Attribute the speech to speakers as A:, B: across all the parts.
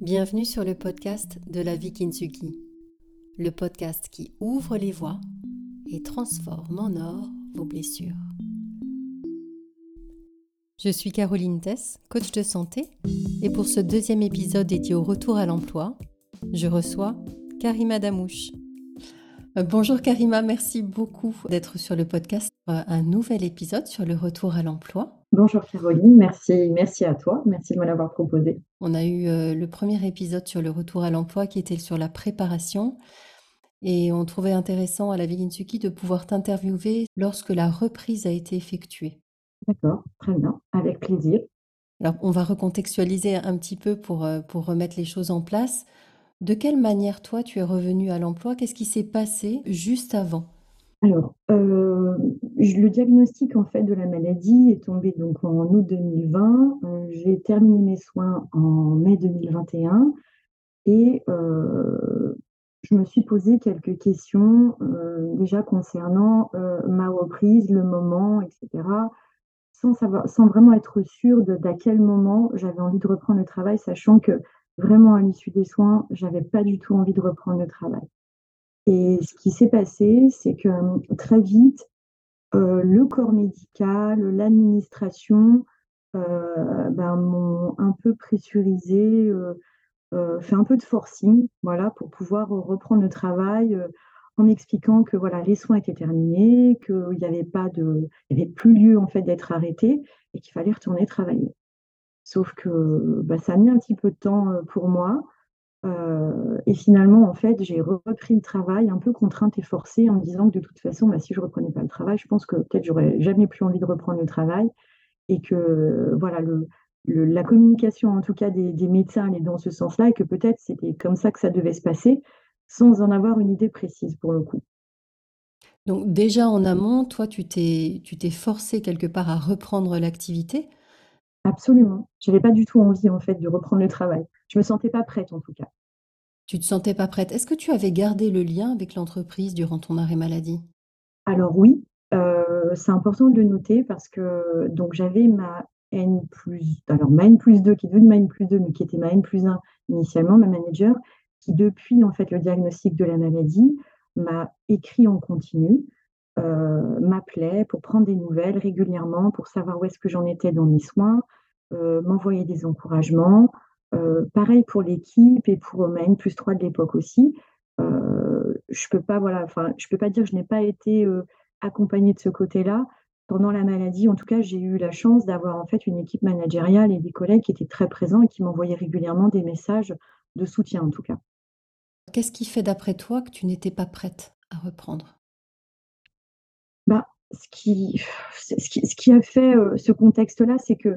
A: Bienvenue sur le podcast de la vie Kintsugi, le podcast qui ouvre les voies et transforme en or vos blessures. Je suis Caroline Tess, coach de santé, et pour ce deuxième épisode dédié au retour à l'emploi, je reçois Karima Damouche. Euh, bonjour Karima, merci beaucoup d'être sur le podcast. Euh, un nouvel épisode sur le retour à l'emploi.
B: Bonjour Caroline, merci, merci à toi, merci de me l'avoir proposé.
A: On a eu euh, le premier épisode sur le retour à l'emploi qui était sur la préparation et on trouvait intéressant à la Viginsuki de pouvoir t'interviewer lorsque la reprise a été effectuée.
B: D'accord, très bien, avec plaisir.
A: Alors on va recontextualiser un petit peu pour, pour remettre les choses en place. De quelle manière, toi, tu es revenu à l'emploi? Qu'est-ce qui s'est passé juste avant?
B: Alors, euh, le diagnostic en fait de la maladie est tombé donc en août 2020. Euh, j'ai terminé mes soins en mai 2021 et euh, je me suis posé quelques questions déjà concernant ma reprise, le moment, etc. Sans, savoir, sans vraiment être sûre d'à quel moment j'avais envie de reprendre le travail, sachant que vraiment à l'issue des soins, j'avais pas du tout envie de reprendre le travail. Et ce qui s'est passé, c'est que euh, très vite, euh, le corps médical, l'administration euh, ben, m'ont un peu pressurisé, fait un peu de forcing, voilà, pour pouvoir reprendre le travail en m'expliquant que voilà, les soins étaient terminés, qu'il n'y avait avait plus lieu en fait d'être arrêté et qu'il fallait retourner travailler. Sauf que bah, ça a mis un petit peu de temps pour moi. Euh, et finalement, en fait, j'ai repris le travail un peu contrainte et forcée en me disant que de toute façon, bah, si je ne reprenais pas le travail, je pense que peut-être j'aurais jamais plus envie de reprendre le travail et que voilà, le, la communication en tout cas des, des médecins allait dans ce sens-là et que peut-être c'était comme ça que ça devait se passer sans en avoir une idée précise pour le coup.
A: Donc déjà en amont, toi, tu t'es, tu t'es forcé quelque part à reprendre l'activité
B: Absolument. Je n'avais pas du tout envie, en fait, de reprendre le travail. Je me sentais pas prête, en tout cas.
A: Tu te sentais pas prête. Est-ce que tu avais gardé le lien avec l'entreprise durant ton arrêt maladie?
B: Alors oui, euh, c'est important de le noter parce que donc j'avais ma N plus alors ma N plus 2 qui est devenue ma N plus 2, mais qui était ma N plus 1 initialement, ma manager, qui depuis, en fait, le diagnostic de la maladie, m'a écrit en continu. Euh, m'appelait pour prendre des nouvelles régulièrement, pour savoir où est-ce que j'en étais dans mes soins, euh, m'envoyer des encouragements. Euh, pareil pour l'équipe et pour ma N plus 3 de l'époque aussi. je peux pas, voilà, je peux pas dire que je n'ai pas été accompagnée de ce côté-là. Pendant la maladie, en tout cas, j'ai eu la chance d'avoir en fait une équipe managériale et des collègues qui étaient très présents et qui m'envoyaient régulièrement des messages de soutien, en tout cas.
A: Qu'est-ce qui fait d'après toi que tu n'étais pas prête à reprendre?
B: Ce qui ce qui a fait, ce contexte-là, c'est que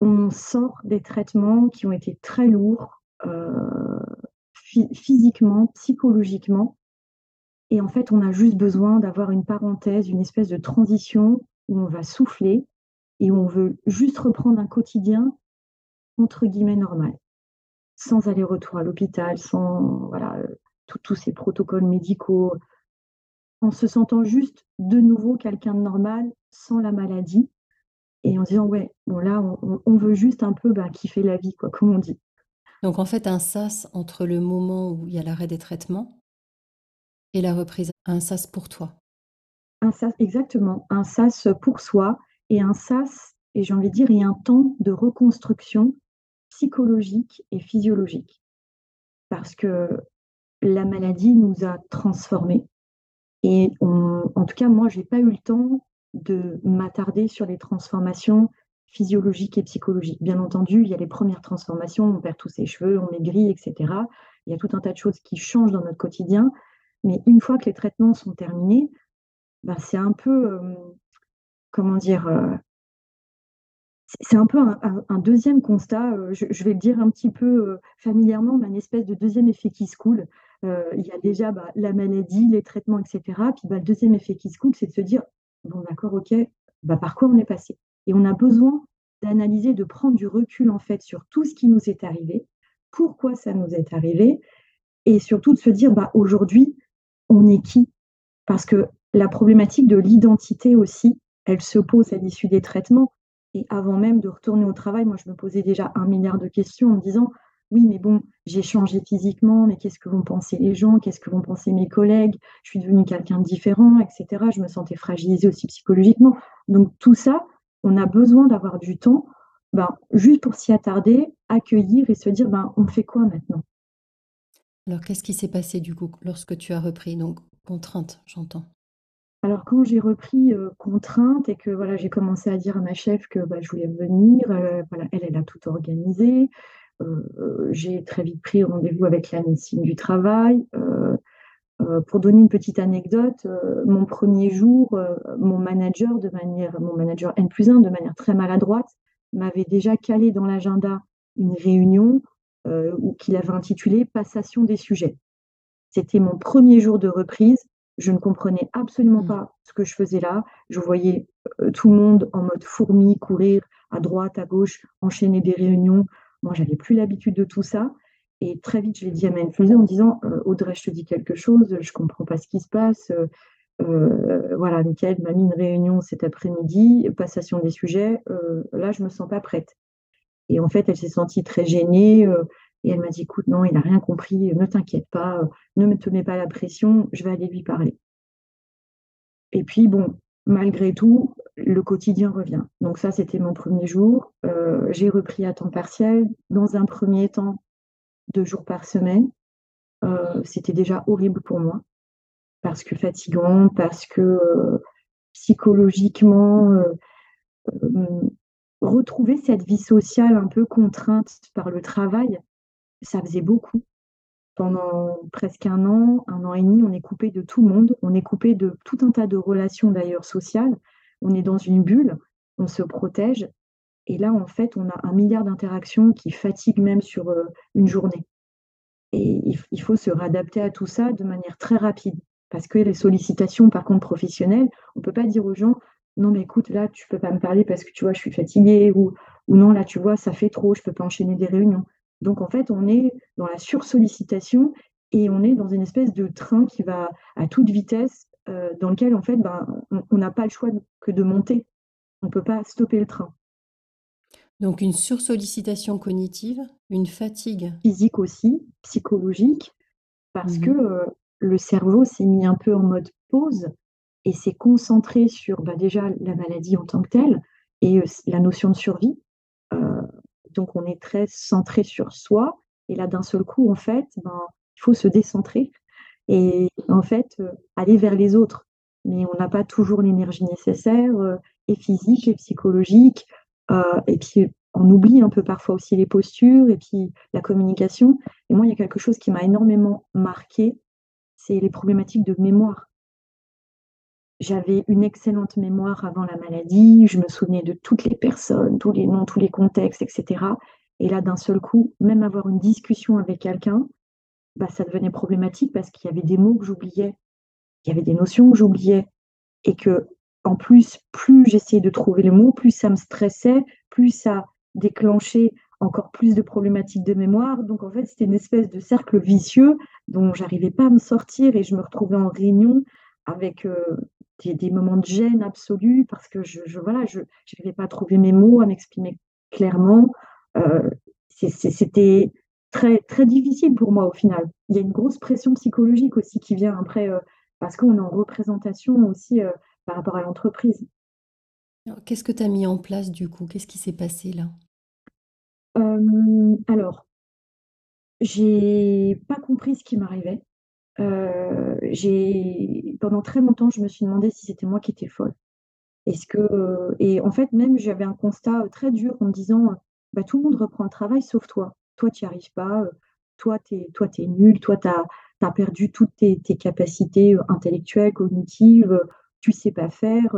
B: on sort des traitements qui ont été très lourds, physiquement, psychologiquement. Et en fait, on a juste besoin d'avoir une parenthèse, une espèce de transition où on va souffler et où on veut juste reprendre un quotidien entre guillemets «normal», sans aller-retour à l'hôpital, sans voilà, tous ces protocoles médicaux en se sentant juste de nouveau quelqu'un de normal, sans la maladie, et en disant ouais, bon là, on, veut juste un peu bah, kiffer la vie, quoi, comme on dit.
A: Donc en fait, un sas entre le moment où il y a l'arrêt des traitements et la reprise, un sas pour toi.
B: Un sas, exactement, un sas pour soi et un sas, et j'ai envie de dire, il y a un temps de reconstruction psychologique et physiologique. Parce que la maladie nous a transformés, et en tout cas, moi, je n'ai pas eu le temps de m'attarder sur les transformations physiologiques et psychologiques. Bien entendu, il y a les premières transformations, on perd tous ses cheveux, on maigrit, etc. Il y a tout un tas de choses qui changent dans notre quotidien. Mais une fois que les traitements sont terminés, ben, c'est un peu, euh, comment dire, euh, c'est un peu un, deuxième constat, euh, je, vais le dire un petit peu familièrement, mais une espèce de deuxième effet qui se coule. Euh, il y a déjà bah, la maladie, les traitements, etc. Puis bah, le deuxième effet qui se coule, c'est de se dire, bon d'accord, ok, bah, par quoi on est passé? Et on a besoin d'analyser, de prendre du recul en fait sur tout ce qui nous est arrivé, pourquoi ça nous est arrivé, et surtout de se dire, aujourd'hui, on est qui? Parce que la problématique de l'identité aussi, elle se pose à l'issue des traitements. et avant même de retourner au travail, moi, je me posais déjà un milliard de questions en me disant: «Oui, mais bon, j'ai changé physiquement, mais qu'est-ce que vont penser les gens? Qu'est-ce que vont penser mes collègues? Je suis devenue quelqu'un de différent» et cetera. Je me sentais fragilisée aussi psychologiquement. Donc tout ça, on a besoin d'avoir du temps, ben, juste pour s'y attarder, accueillir et se dire: «Ben, on fait quoi maintenant?»
A: Alors qu'est-ce qui s'est passé du coup lorsque tu as repris? Donc contrainte, j'entends?
B: Alors quand j'ai repris, heu, contrainte et que voilà, j'ai commencé à dire à ma chef que, bah, je voulais venir, heu, voilà, elle, elle a tout organisé. Heu, j'ai très vite pris rendez-vous avec la médecine du travail. Heu heu, pour donner une petite anecdote, mon premier jour, mon manager de manière mon manager N+1 de manière très maladroite, m'avait déjà calé dans l'agenda une réunion, où qu'il avait intitulée «Passation des sujets». C'était mon premier jour de reprise. Je ne comprenais absolument
A: Mmh.
B: pas ce que je faisais là. Je voyais, tout le monde en mode fourmi courir à droite, à gauche, enchaîner des réunions. Moi, j'avais plus l'habitude de tout ça et très vite, je l'ai dit à ma N+2 en disant: «Heu, Audrey, je te dis quelque chose, je comprends pas ce qui se passe, heu heu, voilà, Mickaël m'a mis une réunion cet après-midi, passation des sujets, là, je me sens pas prête». Et en fait, elle s'est sentie très gênée, et elle m'a dit: «Écoute, non, il a rien compris, ne t'inquiète pas, ne me te mets pas la pression, je vais aller lui parler». Et puis bon, malgré tout, le quotidien revient. Donc ça, c'était mon premier jour. Heu, j'ai repris à temps partiel. Dans un premier temps, 2 jours par semaine. Heu, c'était déjà horrible pour moi parce que fatigant, parce que, heu, psychologiquement, retrouver cette vie sociale un peu contrainte par le travail, ça faisait beaucoup. Pendant presque un an, un an et demi, on est coupé de tout le monde. On est coupé de tout un tas de relations d'ailleurs sociales. On est dans une bulle, on se protège et là, en fait, on a un milliard d'interactions qui fatiguent même sur, heu, une journée et il faut se réadapter à tout ça de manière très rapide parce que les sollicitations, par contre, professionnelles, on peut pas dire aux gens: «Non, mais écoute, là, tu peux pas me parler parce que, tu vois, je suis fatiguée» ou ou «Non, là, tu vois, ça fait trop, je peux pas enchaîner des réunions». Donc en fait, on est dans la sursollicitation et on est dans une espèce de train qui va à toute vitesse, heu, dans lequel, en fait, ben, on n'a pas le choix que de monter. On peut pas stopper le train.
A: Donc une sursollicitation cognitive, une fatigue.
B: Physique aussi, psychologique, parce que,
A: Mmh
B: heu, le cerveau s'est mis un peu en mode pause et s'est concentré sur, bah, déjà la maladie en tant que telle et heu, s la notion de survie. Donc on est très centré sur soi et là, d'un seul coup, en fait, ben, il faut se décentrer et en fait, heu, aller vers les autres. Mais on n'a pas toujours l'énergie nécessaire, heu, et physique et psychologique, heu, et puis on oublie un peu parfois aussi les postures et puis la communication et moi, il y a quelque chose qui m'a énormément marquée, c'est les problématiques de mémoire. J'avais une excellente mémoire avant la maladie, je me souvenais de toutes les personnes, tous les noms, tous les contextes et cetera. Et là, d'un seul coup, même avoir une discussion avec quelqu'un, bah, ça devenait problématique parce qu'il y avait des mots que j'oubliais, il y avait des notions que j'oubliais. Et qu'en plus, plus j'essayais de trouver les mots, plus ça me stressait, plus ça déclenchait encore plus de problématiques de mémoire. Donc en fait, c'était une espèce de cercle vicieux dont j'arrivais pas à me sortir et je me retrouvais en réunion avec, heu, des des moments de gêne absolue parce que je je voilà, je j'arrivais pas à trouver mes mots, à m'exprimer clairement. C'est c'était très, très difficile pour moi au final. Il y a une grosse pression psychologique aussi qui vient après, heu, parce qu'on est en représentation aussi, par rapport à l'entreprise.
A: Qu'est-ce que tu as mis en place du coup? Qu'est-ce qui s'est passé là?
B: Hem, alors, j'ai pas compris ce qui m'arrivait. Heu, j'ai pendant très longtemps, je me suis demandé si c'était moi qui étais folle. Est-ce que, heu et en fait, même j'avais un constat, heu, très dur en me disant, «Bah, tout le monde reprend le travail sauf toi. Toi, tu y arrives pas, toi, tu es toi, tu es nulle, toi, tu as perdu toutes tes tes capacités, intellectuelles, cognitives, tu sais pas faire»,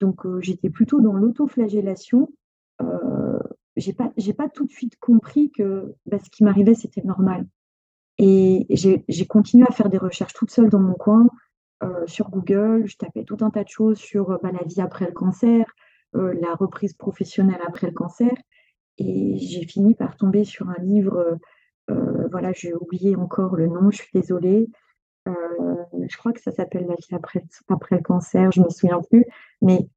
B: donc j'étais plutôt dans l'autoflagellation. Heu, j'ai pas j'ai pas tout de suite compris que, bah, ce qui m'arrivait, c'était normal et j'ai continué à faire des recherches toute seule dans mon coin, heu, sur Google. Je tapais tout un tas de choses sur, heu, bah, la vie après le cancer, heu, la reprise professionnelle après le cancer et j'ai fini par tomber sur un livre, voilà, j'ai oublié encore le nom, je suis désolée. Je crois que ça s'appelle «La vie après après le cancer», je me souviens plus, mais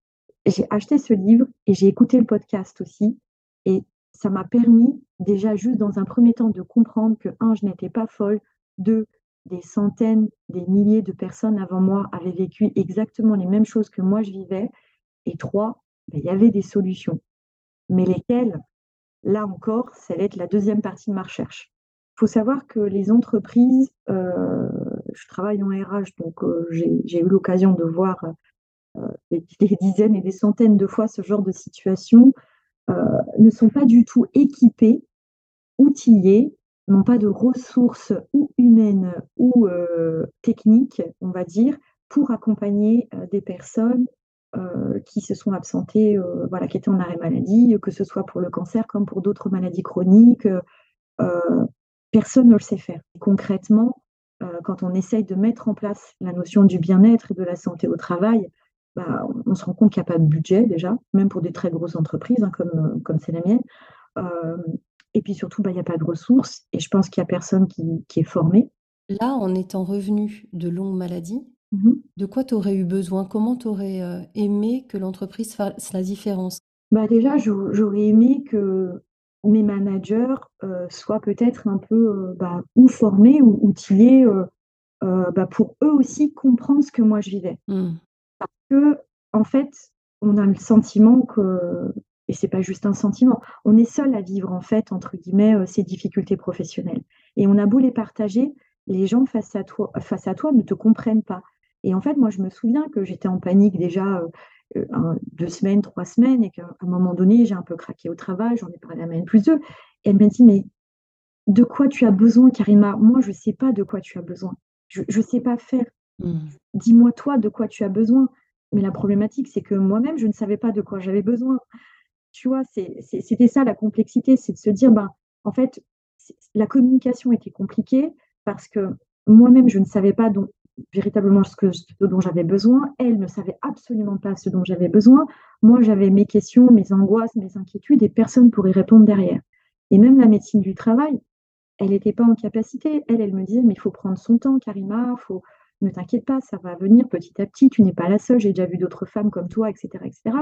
B: j'ai acheté ce livre et j'ai écouté le podcast aussi. Ça m'a permis déjà juste dans un premier temps de comprendre que, un, je n'étais pas folle, deux, des centaines, des milliers de personnes avant moi avaient vécu exactement les mêmes choses que moi je vivais, et trois, ben, il y avait des solutions. Mais lesquelles? Là encore, ça va être la deuxième partie de ma recherche. Il faut savoir que les entreprises, euh, je travaille en RH, donc euh, j'ai eu l'occasion de voir euh, des, dizaines et des centaines de fois ce genre de situation, ne sont pas du tout équipées, outillées, n'ont pas de ressources ou humaines ou techniques, on va dire, pour accompagner des personnes euh, qui se sont absentés, euh, voilà, qui étaient en arrêt maladie, que ce soit pour le cancer comme pour d'autres maladies chroniques. Euh, personne ne le sait faire. Concrètement, quand on essaye de mettre en place la notion du bien-être et de la santé au travail, bah, on, se rend compte qu'il n'y a pas de budget déjà, même pour des très grosses entreprises hein, comme comme c'est la mienne. et puis surtout, bah, il n'y a pas de ressources et je pense qu'il n'y a personne qui, qui est formé.
A: Là, en étant revenu de longues maladies, Mmh de quoi tu aurais eu besoin? Comment tu aurais, euh, aimé que l'entreprise fasse la différence?
B: Bah, déjà, j'aurais aimé que mes managers, euh, soient peut-être un peu, euh, bah, ou formés ou outillés, bah, pour eux aussi comprendre ce que moi je vivais. Mmh. Que en fait, on a le sentiment que et c'est pas juste un sentiment, on est seul à vivre en fait, entre guillemets, «ces difficultés professionnelles» et on a beau les partager, les gens face à toi face à toi ne te comprennent pas. Et en fait, moi, je me souviens que j'étais en panique déjà euh, deux semaines, trois semaines, et qu'à un moment donné, j'ai un peu craqué au travail, j'en ai parlé à ma plus deux. Et elle m'a dit, mais de quoi tu as besoin, Karima? Moi, je ne sais pas de quoi tu as besoin. Je ne sais pas faire. Mmh. Dis-moi, toi, de quoi tu as besoin. Mais la problématique, c'est que moi-même, je ne savais pas de quoi j'avais besoin. Tu vois, c'était ça la complexité, c'est de se dire, ben, en fait, la communication était compliquée parce que moi-même, je ne savais pas donc, véritablement ce, dont j'avais besoin. Elle ne savait absolument pas ce dont j'avais besoin. Moi, j'avais mes questions, mes angoisses, mes inquiétudes et personne pour y répondre derrière. Et même la médecine du travail, elle n'était pas en capacité. Elle, elle me disait, mais il faut prendre son temps, Karima, faut... ne t'inquiète pas, ça va venir petit à petit, tu n'es pas la seule, j'ai déjà vu d'autres femmes comme toi, etc. etc.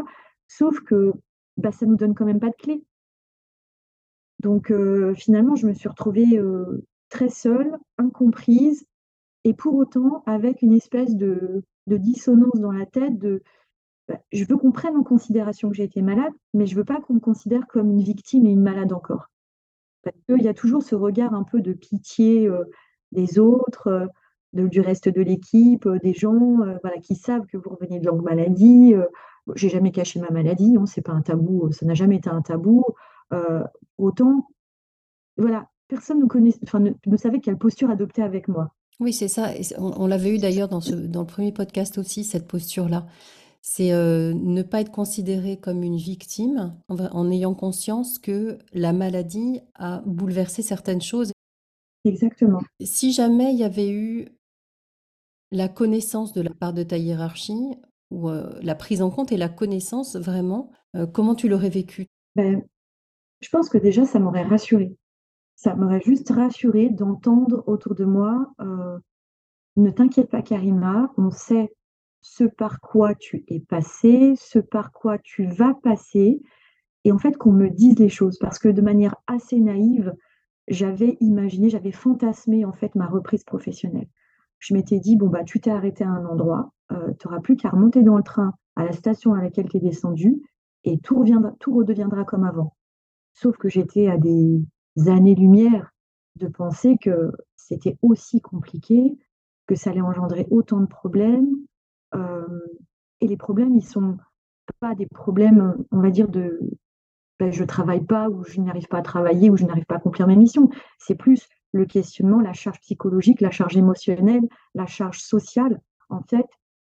B: Sauf que bah, ça ne nous donne quand même pas de clé. Donc euh, finalement, je me suis retrouvée euh, très seule, incomprise, et pour autant avec une espèce de, dissonance dans la tête de bah, je veux qu'on prenne en considération que j'ai été malade, mais je veux pas qu'on me considère comme une victime et une malade encore. Parce qu'il y a toujours ce regard un peu de pitié euh, des autres, euh, du reste de l'équipe, euh, des gens voilà, qui savent que vous revenez de longue maladie. j'ai jamais caché ma maladie, hein, c'est pas un tabou, ça n'a jamais été un tabou. autant, voilà, personne ne, ne savait quelle posture adopter avec moi.
A: Oui, c'est ça. on, l'avait eu d'ailleurs dans, dans le premier podcast aussi, cette posture-là. C'est euh, ne pas être considéré comme une victime en, ayant conscience que la maladie a bouleversé certaines choses.
B: Exactement.
A: Si jamais il y avait eu la connaissance de la part de ta hiérarchie, ou euh, la prise en compte et la connaissance vraiment, euh, comment tu l'aurais vécu?
B: Ben, Je pense que déjà, ça m'aurait rassurée. Ça m'aurait juste rassuré d'entendre autour de moi euh, Ne t'inquiète pas, Karima, on sait ce par quoi tu es passé, ce par quoi tu vas passer, et en fait qu'on me dise les choses, parce que de manière assez naïve, j'avais imaginé, j'avais fantasmé en fait ma reprise professionnelle. Je m'étais dit, bon, bah, tu t'es arrêté à un endroit, euh, tu n'auras plus qu'à remonter dans le train à la station à laquelle tu es descendu, et tout, reviendra, tout redeviendra comme avant. Sauf que j'étais à des années-lumière de penser que c'était aussi compliqué, que ça allait engendrer autant de problèmes. Euh, et les problèmes, ils sont pas des problèmes, on va dire, de ben, je travaille pas ou je n'arrive pas à travailler ou je n'arrive pas à accomplir mes missions. C'est plus le questionnement, la charge psychologique, la charge émotionnelle, la charge sociale, en fait,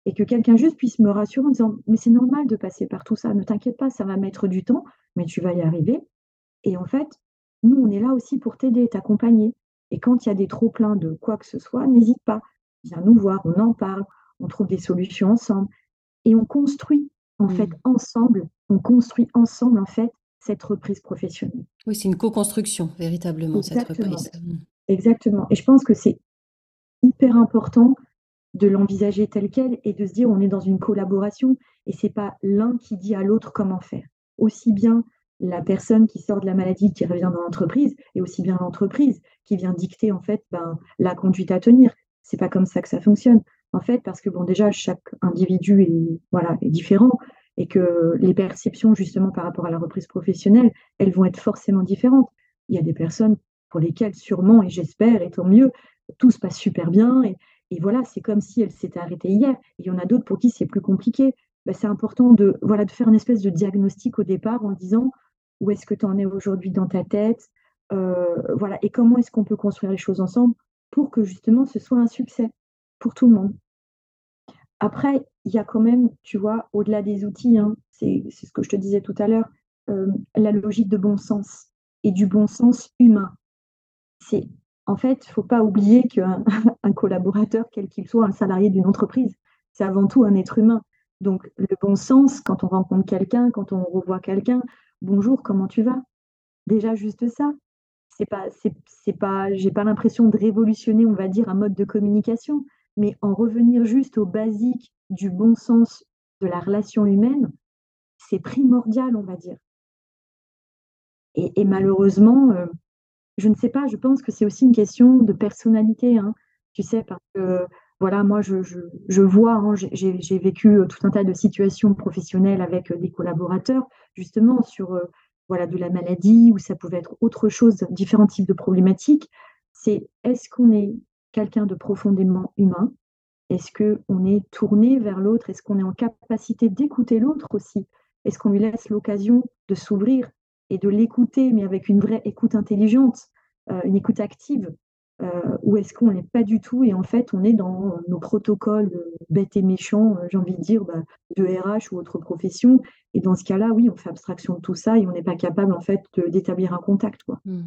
B: et que quelqu'un juste puisse me rassurer en disant mais c'est normal de passer par tout ça, ne t'inquiète pas, ça va mettre du temps, mais tu vas y arriver. Et en fait, nous, on est là aussi pour t'aider, t'accompagner. Et quand il y a des trop-pleins de quoi que ce soit, n'hésite pas. Viens nous voir, on en parle, on trouve des solutions ensemble. Et on construit, en mmh. fait, ensemble, on construit ensemble, en fait, cette reprise professionnelle.
A: Oui, c'est une co-construction, véritablement, cette reprise. Mmh.
B: Exactement. Et je pense que c'est hyper important de l'envisager tel quel et de se dire on est dans une collaboration et c'est pas l'un qui dit à l'autre comment faire. Aussi bien la personne qui sort de la maladie, qui revient dans l'entreprise, et aussi bien l'entreprise qui vient dicter en fait ben, la conduite à tenir. C'est pas comme ça que ça fonctionne. En fait, parce que bon, déjà chaque individu est voilà est différent que les perceptions justement par rapport à la reprise professionnelle, elles vont être forcément différentes. Il y a des personnes pour lesquelles sûrement, et j'espère, et tant mieux, tout se passe super bien et, voilà, c'est comme si elle s'était arrêtée hier. il y en a d'autres pour qui c'est plus compliqué. Ben, c'est important de, voilà, de faire une espèce de diagnostic au départ en disant où est-ce que tu en es aujourd'hui dans ta tête, euh, voilà, et comment est-ce qu'on peut construire les choses ensemble pour que justement ce soit un succès pour tout le monde. Après, il y a quand même, tu vois, au-delà des outils, hein, c'est ce que je te disais tout à l'heure, euh, la logique de bon sens et du bon sens humain. C'est en fait, il ne faut pas oublier qu'un un collaborateur, quel qu'il soit, un salarié d'une entreprise, c'est avant tout un être humain. Donc, le bon sens, quand on rencontre quelqu'un, quand on revoit quelqu'un, bonjour, comment tu vas? Déjà, juste ça. C'est pas, c'est, pas, j'ai pas l'impression de révolutionner, on va dire, un mode de communication, mais en revenir juste au basique du bon sens de la relation humaine, c'est primordial, on va dire. Et, malheureusement, euh, je ne sais pas, je pense que c'est aussi une question de personnalité, hein. tu sais, parce que voilà, moi, je, vois, hein, j'ai vécu euh, tout un tas de situations professionnelles avec euh, des collaborateurs, justement sur voilà, de la maladie, ou ça pouvait être autre chose, différents types de problématiques. C'est est-ce qu'on est quelqu'un de profondément humain? Est-ce qu'on est tourné vers l'autre? Est-ce qu'on est en capacité d'écouter l'autre aussi? Est-ce qu'on lui laisse l'occasion de s'ouvrir et de l'écouter, mais avec une vraie écoute intelligente, une écoute active euh, ou est-ce qu'on n'est pas du tout et en fait on est dans nos protocoles euh, bêtes et méchants, euh, j'ai envie de dire, bah, de RH ou autre profession? Et dans ce cas-là, oui, on fait abstraction de tout ça et on n'est pas capable en fait d'établir un contact.
A: Mmh.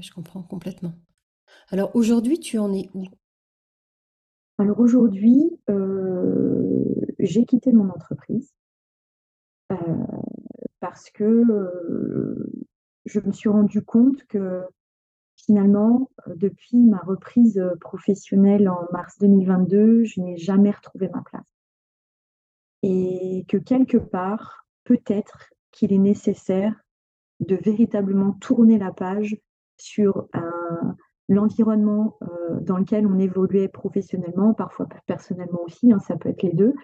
A: Je comprends complètement. Alors aujourd'hui, tu en es où?
B: Alors aujourd'hui, j'ai quitté mon entreprise parce que je me suis rendu compte que finalement, euh, depuis ma reprise euh, professionnelle en mars 2022, je n'ai jamais retrouvé ma place. Et que quelque part, peut-être qu'il est nécessaire de véritablement tourner la page sur l'environnement euh, dans lequel on évoluait professionnellement, parfois personnellement aussi, hein, ça peut être les deux,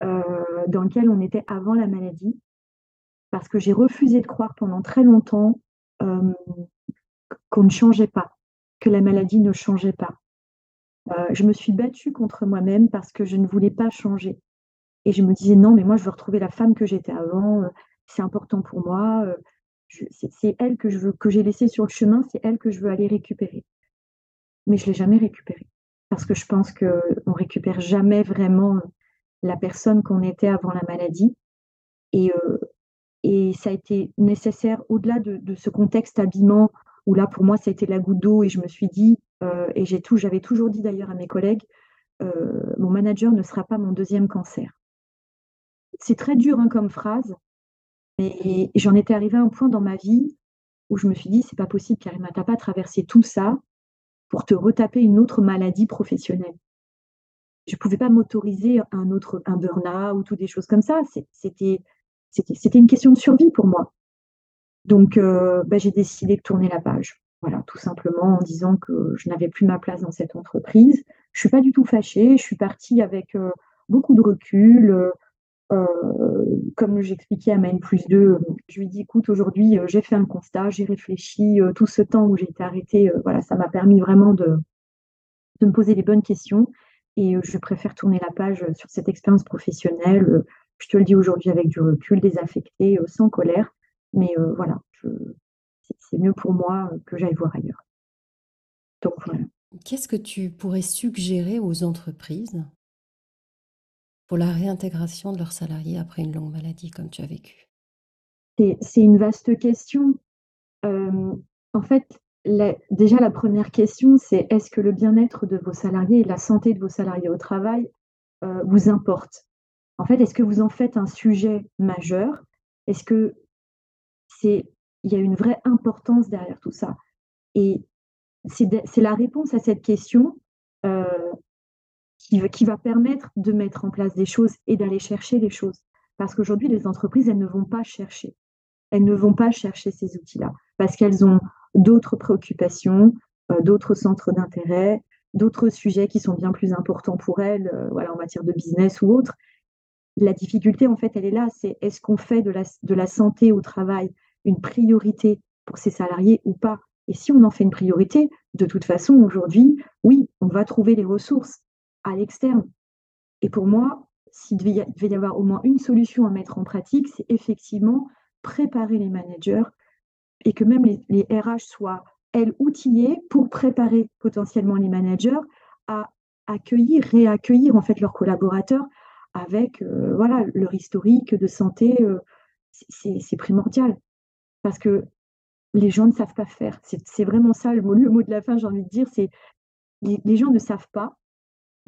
B: dans lequel on était avant la maladie, parce que j'ai refusé de croire pendant très longtemps qu'on ne changeait pas, que la maladie ne changeait pas. Euh, je me suis battue contre moi-même parce que je ne voulais pas changer. Et je me disais non, mais moi je veux retrouver la femme que j'étais avant, euh, c'est important pour moi, euh, c'est elle que veux, que j'ai laissée sur le chemin, c'est elle que je veux aller récupérer. Mais je ne l'ai jamais récupérée. Parce que je pense qu'on ne récupère jamais vraiment la personne qu'on était avant la maladie. Et, et ça a été nécessaire, au-delà de, ce contexte habillement où là, pour moi, ça a été la goutte d'eau et je me suis dit, euh, et j'ai tout, j'avais toujours dit d'ailleurs à mes collègues, euh, mon manager ne sera pas mon deuxième cancer. C'est très dur hein, comme phrase, mais j'en étais arrivée à un point dans ma vie où je me suis dit, c'est pas possible, Karima, t'as pas traversé tout ça pour te retaper une autre maladie professionnelle. Je ne pouvais pas m'autoriser un autre, un burn-out ou des choses comme ça. C'était, une question de survie pour moi. Donc, euh, bah, j'ai décidé de tourner la page. Voilà, tout simplement en disant que je n'avais plus ma place dans cette entreprise. Je suis pas du tout fâchée. Je suis partie avec euh, beaucoup de recul. Euh, comme j'expliquais à Maine plus 2, je lui dis écoute, aujourd'hui, j'ai fait un constat, j'ai réfléchi. tout ce temps où j'ai été arrêtée, voilà, ça m'a permis vraiment de, de me poser les bonnes questions. Et je préfère tourner la page sur cette expérience professionnelle. Je te le dis aujourd'hui avec du recul, désaffectée, sans colère. Mais euh, voilà, c'est mieux pour moi euh, que j'aille voir ailleurs. Donc voilà.
A: Qu'est-ce que tu pourrais suggérer aux entreprises? Pour la réintégration de leurs salariés après une longue maladie comme tu as vécu?
B: C'est une vaste question. en fait, déjà la première question, c'est est-ce que le bien-être de vos salariés et la santé de vos salariés au travail euh, vous importe? En fait, est-ce que vous en faites un sujet majeur? Est-ce que c'est il y a une vraie importance derrière tout ça? Et c'est la réponse à cette question euh, qui, va permettre de mettre en place des choses et d'aller chercher des choses. Parce qu'aujourd'hui, les entreprises, elles ne vont pas chercher. Elles ne vont pas chercher ces outils-là parce qu'elles ont d'autres préoccupations, euh, d'autres centres d'intérêt, d'autres sujets qui sont bien plus importants pour elles, euh, en matière de business ou autre. La difficulté, en fait, elle est là, c'est est-ce qu'on fait de la, de la santé au travail une priorité pour ces salariés ou pas? Et si on en fait une priorité, de toute façon, aujourd'hui, oui, on va trouver les ressources à l'externe. Et pour moi, s'il devait y avoir au moins une solution à mettre en pratique, c'est effectivement préparer les managers et que même les, RH soient, elles, outillées pour préparer potentiellement les managers à accueillir, réaccueillir en fait leurs collaborateurs avec euh, voilà, leur historique de santé. Euh, c'est primordial parce que les gens ne savent pas faire. C'est vraiment ça le mot, le mot de la fin, j'ai envie de dire, c'est les, gens ne savent pas.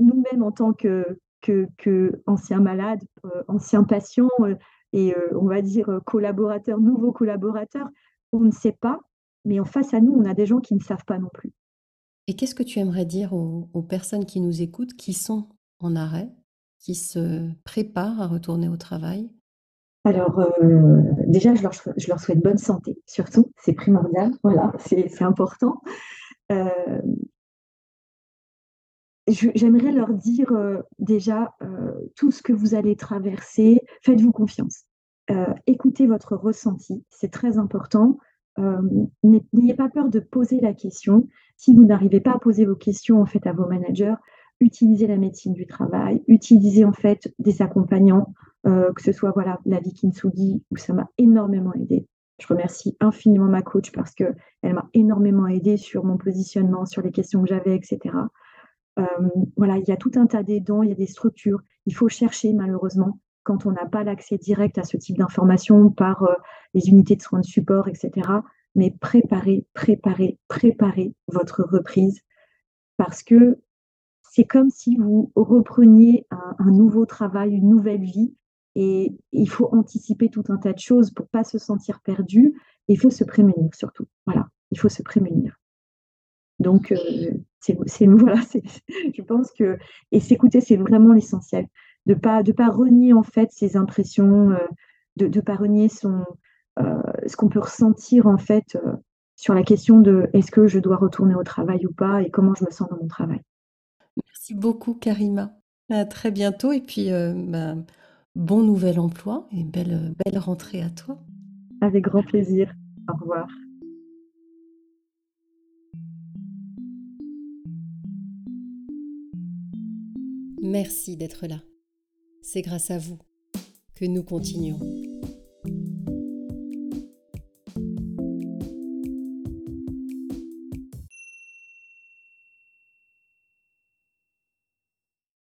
B: Nous-mêmes, en tant que, que, anciens malades, euh, anciens patients et on va dire collaborateurs, nouveaux collaborateurs, on ne sait pas, mais en face à nous, on a des gens qui ne savent pas non plus.
A: Et qu'est-ce que tu aimerais dire aux, personnes qui nous écoutent, qui sont en arrêt, qui se préparent à retourner au travail?
B: Alors, euh, déjà, je leur, souhaite bonne santé, surtout, c'est primordial, voilà, c'est important. Euh, j'aimerais leur dire euh, déjà tout ce que vous allez traverser, faites-vous confiance. écoutez votre ressenti, c'est très important. Euh, n'ayez pas peur de poser la question. Si vous n'arrivez pas à poser vos questions en fait à vos managers, utilisez la médecine du travail, utilisez en fait des accompagnants, euh, que ce soit voilà la vie Kintsugi où ça m'a énormément aidé. Je remercie infiniment ma coach parce que elle m'a énormément aidé sur mon positionnement, sur les questions que j'avais, etc. Euh, voilà, il y a tout un tas d'aidants, il y a des structures. Il faut chercher malheureusement quand on n'a pas l'accès direct à ce type d'informations par euh, les unités de soins de support, etc. Mais préparez, préparez, préparez votre reprise parce que c'est comme si vous repreniez un, nouveau travail, une nouvelle vie et il faut anticiper tout un tas de choses pour pas se sentir perdu. Il faut se prémunir surtout. Voilà, il faut se prémunir. Donc, euh, c'est, voilà, je pense que et s'écouter, c'est vraiment l'essentiel de pas de pas renier en fait ses impressions, euh, de ne pas renier son euh, ce qu'on peut ressentir en fait euh, sur la question de est-ce que je dois retourner au travail ou pas et comment je me sens dans mon travail.
A: Merci beaucoup Karima. À très bientôt et puis ben, bon nouvel emploi et belle belle rentrée à toi.
B: Avec grand plaisir. Au revoir.
A: Merci d'être là. C'est grâce à vous que nous continuons.